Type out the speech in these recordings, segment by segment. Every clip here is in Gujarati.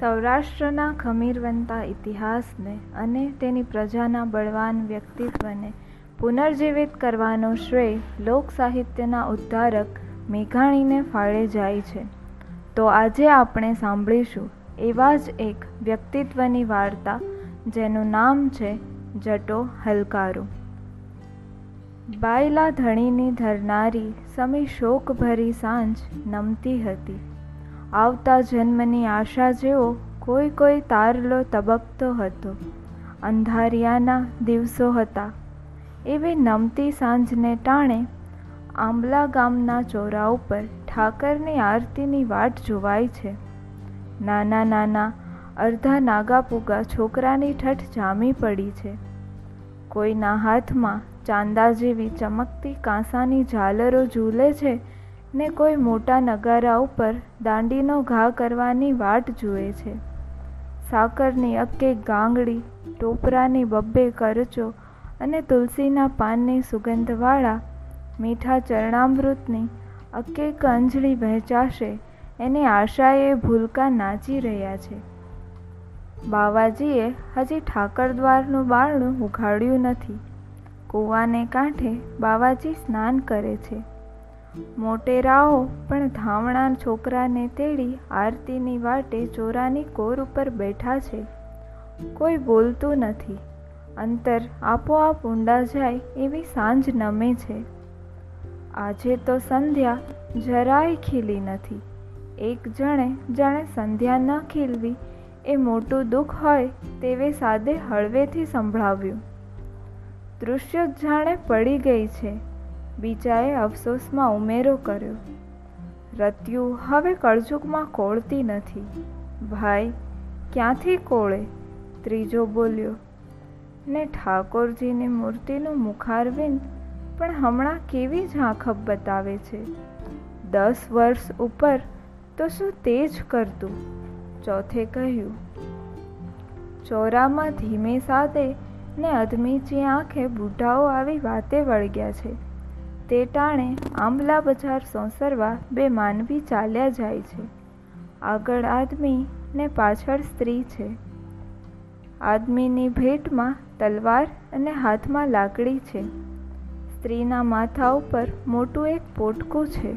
સૌરાષ્ટ્રના ખમીરવંતા ઇતિહાસને અને તેની પ્રજાના બળવાન વ્યક્તિત્વને પુનર્જીવિત કરવાનો શ્રેય લોક સાહિત્યના ઉદ્ધારક મેઘાણીને ફાળે જાય છે. તો આજે આપણે સાંભળીશું એવા જ એક વ્યક્તિત્વની વાર્તા જેનું નામ છે જટો હલકારો. બાયલા ધણીની ધરનારી સમી શોકભરી સાંજ નમતી હતી. આવતા જન્મની આશા જેવો કોઈ કોઈ તારલો તબકતો હતો. અંધારિયાના દિવસો હતા. એવી નમતી સાંજને ટાણે આંબલા ગામના ચોરા ઉપર ઠાકરની આરતીની વાટ જોવાય છે. નાના નાના અર્ધા નાગા પૂગા છોકરાની ઠઠ જામી પડી છે. કોઈના હાથમાં ચાંદા જેવી ચમકતી કાંસાની ઝાલરો ઝૂલે છે ને કોઈ મોટા નગારા ઉપર દાંડીનો ઘા કરવાની વાટ જુએ છે. સાકરની અક્કે ગાંગડી ટોપરાની બબ્બે કરચો અને તુલસીના પાનની સુગંધવાળા મીઠા ચરણામૃતની અક્કે અંજળી વહેંચાશે એની આશાએ ભૂલકા નાચી રહ્યા છે. બાવાજીએ હજી ઠાકરદ્વારનું બારણું ઉઘાડ્યું નથી. કૂવાને કાંઠે બાવાજી સ્નાન કરે છે. મોટેરાઓ પણ ધામણા છોકરાને તેડી આરતીની વાટે ચોરાની કોર ઉપર બેઠા છે. કોઈ બોલતું નથી. અંતર આપોઆપ ઊંડા જાય એવી સાંજ નમે છે. આજે તો સંધ્યા જરાય ખીલી નથી. એક જણે જાણે સંધ્યા ન ખીલવી એ મોટું દુઃખ હોય તેવે સાદે હળવેથી સંભળાવ્યું. દૃશ્ય જાણે પડી ગઈ છે. બીજાએ અફસોસમાં ઉમેરો કર્યો, રત્યુ હવે કળજુકમાં કોળતી નથી. ભાઈ, ક્યાંથી કોળે? ત્રીજો બોલ્યો, ને ઠાકોરજીની મૂર્તિનું મુખારવિંદ પણ હમણાં કેવી ઝાંખપ બતાવે છે? દસ વર્ષ ઉપર તો શું તે જ કરતું? ચોથે કહ્યું, ચોરામાં ધીમે સાદે ને અધમીચી આંખે બુઢાઓ આવી વાતે વળગ્યા છે. તે ટાણે આંબલા બજાર સોંસરવા બે માનવી ચાલ્યા જાય છે. આગળ આદમી ને પાછળ સ્ત્રી છે. આદમીની ભેટમાં તલવાર અને હાથમાં લાકડી છે. સ્ત્રીના માથા ઉપર મોટું એક પોટકું છે.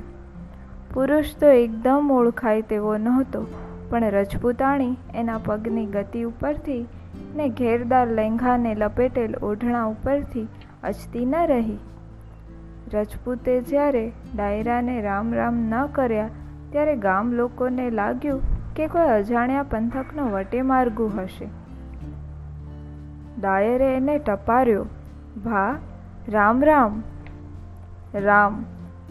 પુરુષ તો એકદમ ઓળખાય તેવો નહોતો, પણ રજપૂતાણી એના પગની ગતિ ઉપરથી ને ઘેરદાર લેંઘાને લપેટેલ ઓઢણા ઉપરથી અચતી ન રહી. રજપૂતે જ્યારે ડાયરાને રામ રામ ન કર્યા, ત્યારે ગામ લોકોને લાગ્યું કે કોઈ અજાણ્યા પંથકનો વટેમાર્ગુ હશે. ડાયરે એને ટપાર્યો, ભા, રામ રામ. રામ,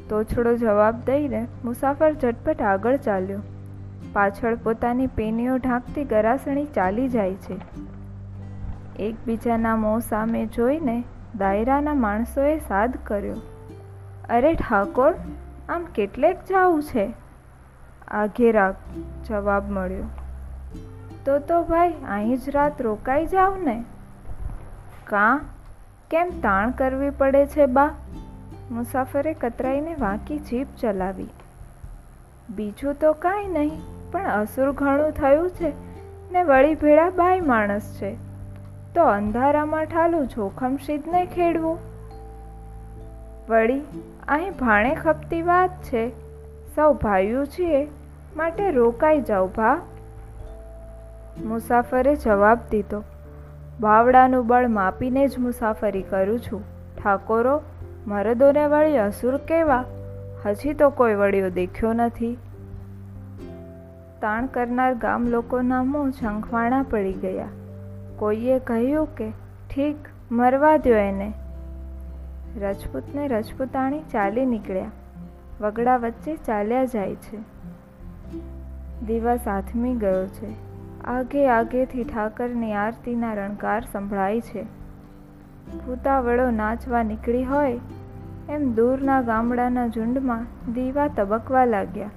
તોછડો જવાબ દઈને મુસાફર ઝટપટ આગળ ચાલ્યો. પાછળ પોતાની પેનીઓ ઢાંકતી ગરાસણી ચાલી જાય છે. એકબીજાના મોં સામે જોઈને દાયરાના માણસોએ સાદ કર્યો. અરે ઠાકોર, આમ કેટલેક જાવું છે? આઘે રાગ જવાબ મળ્યો. તો તો ભાઈ, અહીં જ રાત રોકાઈ જાવ ને? કાં? કેમ તાણ કરવી પડે છે બા? મુસાફરે કતરાઈને વાંકી જીપ ચલાવી. બીજું તો કાંઈ નહીં, પણ અસુર ઘણું થયું છે ને વળી ભેળા બાય માણસ છે. તો અંધારામાં ઠાલું જોખમ સિદ્ધને ખેડવું? વળી અહીં ભાણે ખપતી વાત છે. સૌ ભાઈઓ છીએ, માટે રોકાઈ જાઓ ભા. મુસાફરે જવાબ દીધો. બાવડાનું બળ માપીને જ મુસાફરી કરું છું. ઠાકોરો મરદોને વળી અસુર કેવા? હજી તો કોઈ વળ્યો દેખ્યો નથી. તાણ કરનાર ગામ લોકોના મોં ઝંખવાણા પડી ગયા. કોઈએ કહ્યું કે, ઠીક, મરવા દો એને. રજપૂતને રજપૂતાણી ચાલી નીકળ્યા. વગડા વચ્ચે ચાલ્યા જાય છે. દિવસ આથમી ગયો છે. આગે આગેથી ઠાકરની આરતીના રણકાર સંભળાય છે. ભૂતાવળો નાચવા નીકળી હોય, એમ દૂરના ગામડાના ઝુંડમાં દીવા તબકવા લાગ્યા.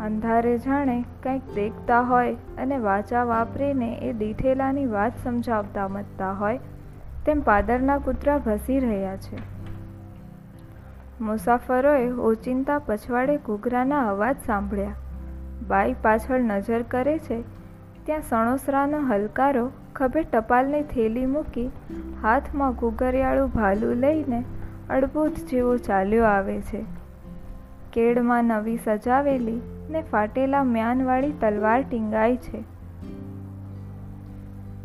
અંધારે જાણે કંઈક દેખતા હોય અને વાચા વાપરીને એ દીઠેલાની વાત સમજાવતા મતતા હોય તેમ પાદરના કૂતરા ભસી રહ્યા છે. મુસાફરોએ ઓચિંતા પછવાડે ઘૂઘરાના અવાજ સાંભળ્યા. બાઈ પાછળ નજર કરે છે. ત્યાં સણોસરાનો હલકારો ખભે ટપાલની થેલી મૂકી હાથમાં ઘૂઘરિયાળું ભાલું લઈને અડભૂત જેવો ચાલ્યો આવે છે. કેળમાં નવી સજાવેલી ને ફાટેલા મ્યાનવાળી તલવાર ટીંગાઈ છે.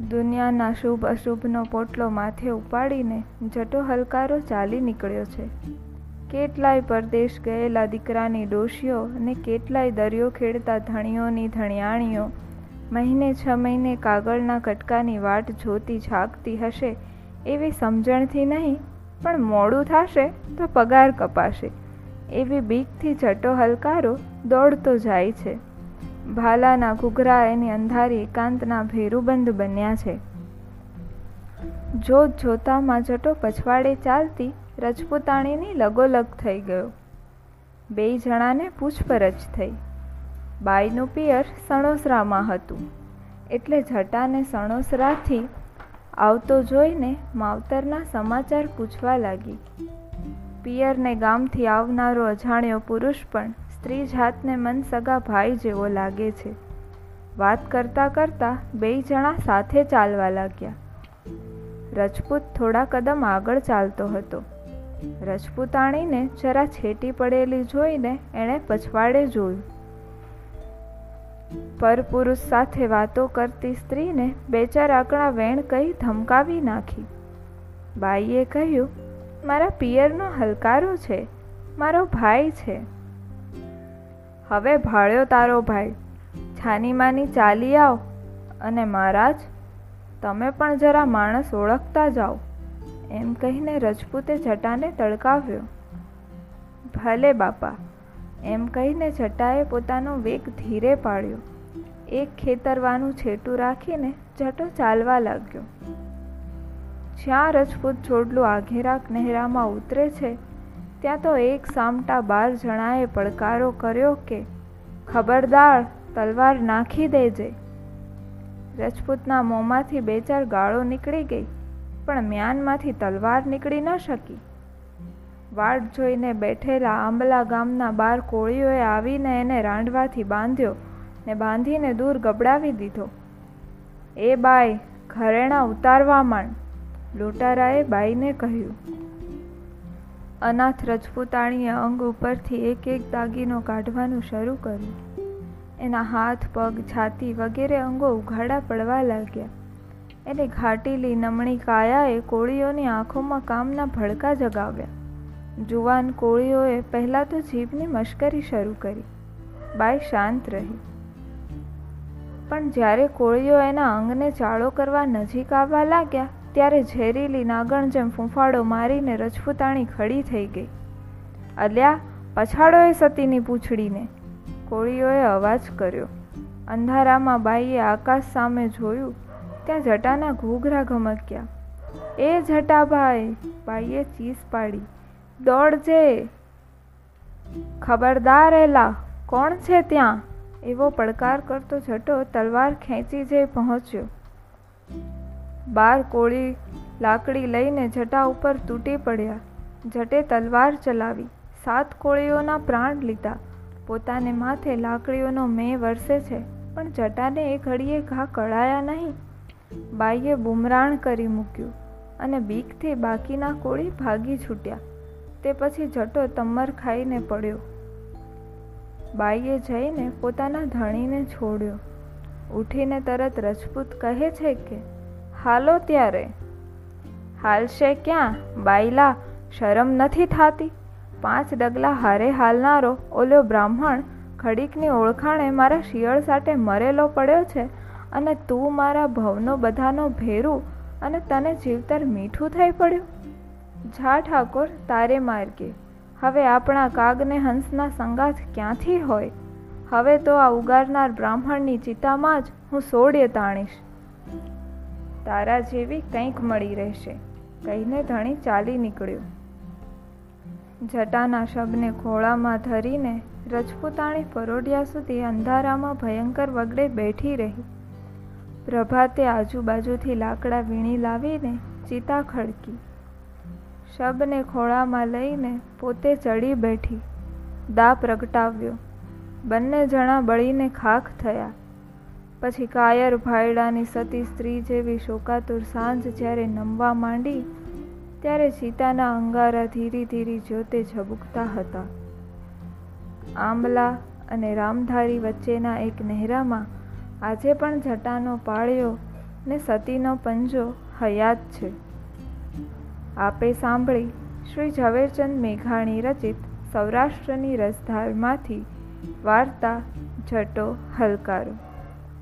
દુનિયાના શુભ અશુભનો પોટલો માથે ઉપાડીને જટો હલકારો ચાલી નીકળ્યો છે. કેટલાય પરદેશ ગયેલા દીકરાની ડોશીઓ અને કેટલાય દરિયો ખેડતા ધણીઓની ધણિયાણીઓ મહિને છ મહિને કાગળના કટકાની વાટ જોતી જાગતી હશે એવી સમજણથી નહીં, પણ મોડું થશે તો પગાર કપાશે. એવી બીકથી જટો હલકારો દોડતો જાય છે. ભાલાના ઘૂઘરા એની અંધારી એકાંતના ભેરુબંધ બન્યા છે. જોત જોતામાં જટો પછવાડે ચાલતી રજપૂતાણીની લગોલગ થઈ ગયો. બે જણાને પૂછપરછ થઈ. બાઈનું પિયર સણોસરામાં હતું. એટલે જટાને સણોસરાથી આવતો જોઈને માવતરના સમાચાર પૂછવા લાગી. પિયરને ગામથી આવનારો અજાણ્યો પુરુષ પણ સ્ત્રી જાતને મન સગા ભાઈ જેવો લાગે છે. વાત કરતાં કરતાં બેય જણા સાથે ચાલવા લાગ્યા. રજપૂત થોડા કદમ આગળ ચાલતો હતો. રજપૂતાણીને જરા છેટી પડેલી જોઈને એણે પછવાડે જોયું. પરપુરુષ સાથે વાતો કરતી સ્ત્રીને બે ચાર આંકડા વેણ કહી ધમકાવી નાખી. બાઈએ કહ્યું, મારા પિયરનો હલકારો છે, મારો ભાઈ છે. હવે ભાળ્યો તારો ભાઈ. છાનીમાની ચાલી આવ અને મહારાજ, તમે પણ જરા માણસ ઓળખતા જાઓ. એમ કહીને રજપૂતે જટાને તડકાવ્યો. ભલે બાપા, એમ કહીને જટાએ પોતાનો વેગ ધીરે પાડ્યો. એક ખેતરવાનું છેટું રાખીને જટો ચાલવા લાગ્યો. જ્યાં રજપૂત જોડલું આઘેરાક નહેરામાં ઉતરે છે ત્યાં તો એક સામટા બાર જણાએ પડકારો કર્યો કે, ખબરદાર, તલવાર નાખી દેજે. રજપૂતના મોંમાંથી બે ચાર ગાળો નીકળી ગઈ, પણ મ્યાનમાંથી તલવાર નીકળી ન શકી. વાટ જોઈને બેઠેલા આંબલા ગામના બાર કોળીઓએ આવીને એને રાંડવાથી બાંધ્યો ને બાંધીને દૂર ગબડાવી દીધો. એ બાઈ, ઘરેણા ઉતારવા માંડ, લોટારાએ બાઈને કહ્યું. અનાથ રજપૂતાણીએ અંગ ઉપરથી એક એક દાગીનો કાઢવાનું શરૂ કર્યું. એના હાથ, પગ, છાતી વગેરે અંગો ઉઘાડા પડવા લાગ્યા. એને ઘાટીલી નમણી કાયાએ કોળીઓની આંખોમાં કામના ભડકા જગાવ્યા. જુવાન કોળીઓએ પહેલાં તો જીભની મશ્કરી શરૂ કરી. બાઈ શાંત રહી. પણ જ્યારે કોળીઓ એના અંગને ચાળો કરવા નજીક આવવા લાગ્યા ત્યારે ઝેરીલી નાગણ જેમ ફૂંફાડો મારીને રજપૂતાણી ખડી થઈ ગઈ. અલ્યા, પછાડોએ સતીની પૂંછડીને. કોળીઓએ અવાજ કર્યો. અંધારામાં બાઈએ આકાશ સામે જોયું, ત્યાં જટાના ઘૂઘરા ઘમક્યા. એ જટાભાઈ! બાઈએ ચીસ પાડી. દોડજે. ખબરદાર એલા, કોણ છે ત્યાં? એવો પડકાર કરતો જટો તલવાર ખેંચી જઈ પહોંચ્યો. બાર કોળી લાકડી લઈને જટા ઉપર તૂટી પડ્યા. જટે તલવાર ચલાવી, સાત કોળીઓના પ્રાણ લીધા. પોતાને માથે લાકડીઓનો મેં વરસે છે, પણ જટાને એ ઘડીએ ઘા કળાયા નહીં. બાઈએ બુમરાણ કરી મૂક્યું અને બીકથી બાકીના કોળી ભાગી છૂટ્યા. તે પછી જટો તમર ખાઈને પડ્યો. બાઈએ જઈને પોતાના ધણીને છોડ્યો. ઉઠીને તરત રજપૂત કહે છે કે હાલો ત્યારે. હાલશે ક્યાં? બાયલા, શરમ નથી થાતી. પાંચ ડગલા હારે હાલનારો ઓલો બ્રાહ્મણ ખડીકની ઓળખાણે મારા શિયળ સાથે મરેલો પડ્યો છે અને તું મારા ભવનો બધાનો ભેરું અને તને જીવતર મીઠું થઈ પડ્યું. જા ઠાકોર, તારે માર્ગે. હવે આપણા કાગને હંસના સંગાથ ક્યાંથી હોય? હવે તો આ ઉગારનાર બ્રાહ્મણની ચિતામાં જ હું સોડે તાણીશ. તારા જેવી કંઈક મળી રહેશે. કહીને ધણી ચાલી નીકળ્યો. જટાના શબને ખોળામાં ધરીને રજપૂતાણી પરોઢિયા સુધી અંધારામાં ભયંકર વગડે બેઠી રહી. પ્રભાતે આજુબાજુથી લાકડા વીણી લાવીને ચિતા ખડકી. શબને ખોળામાં લઈને પોતે ચડી બેઠી. દા પ્રગટાવ્યો. બંને જણા બળીને ખાખ થયા. પછી કાયર ભાયડાની સતી સ્ત્રી જેવી શોકાતુર સાંજ જ્યારે નમવા માંડી, ત્યારે સીતાના અંગારા ધીરી ધીરી જોતે ઝબુકતા હતા. આંબલા અને રામધારી વચ્ચેના એક નહેરામાં આજે પણ જટાનો પાળ્યો ને સતીનો પંજો હયાત છે. આપે સાંભળી શ્રી ઝવેરચંદ મેઘાણી રચિત સૌરાષ્ટ્રની રસધારમાંથી વાર્તા, જટો, હલકારો.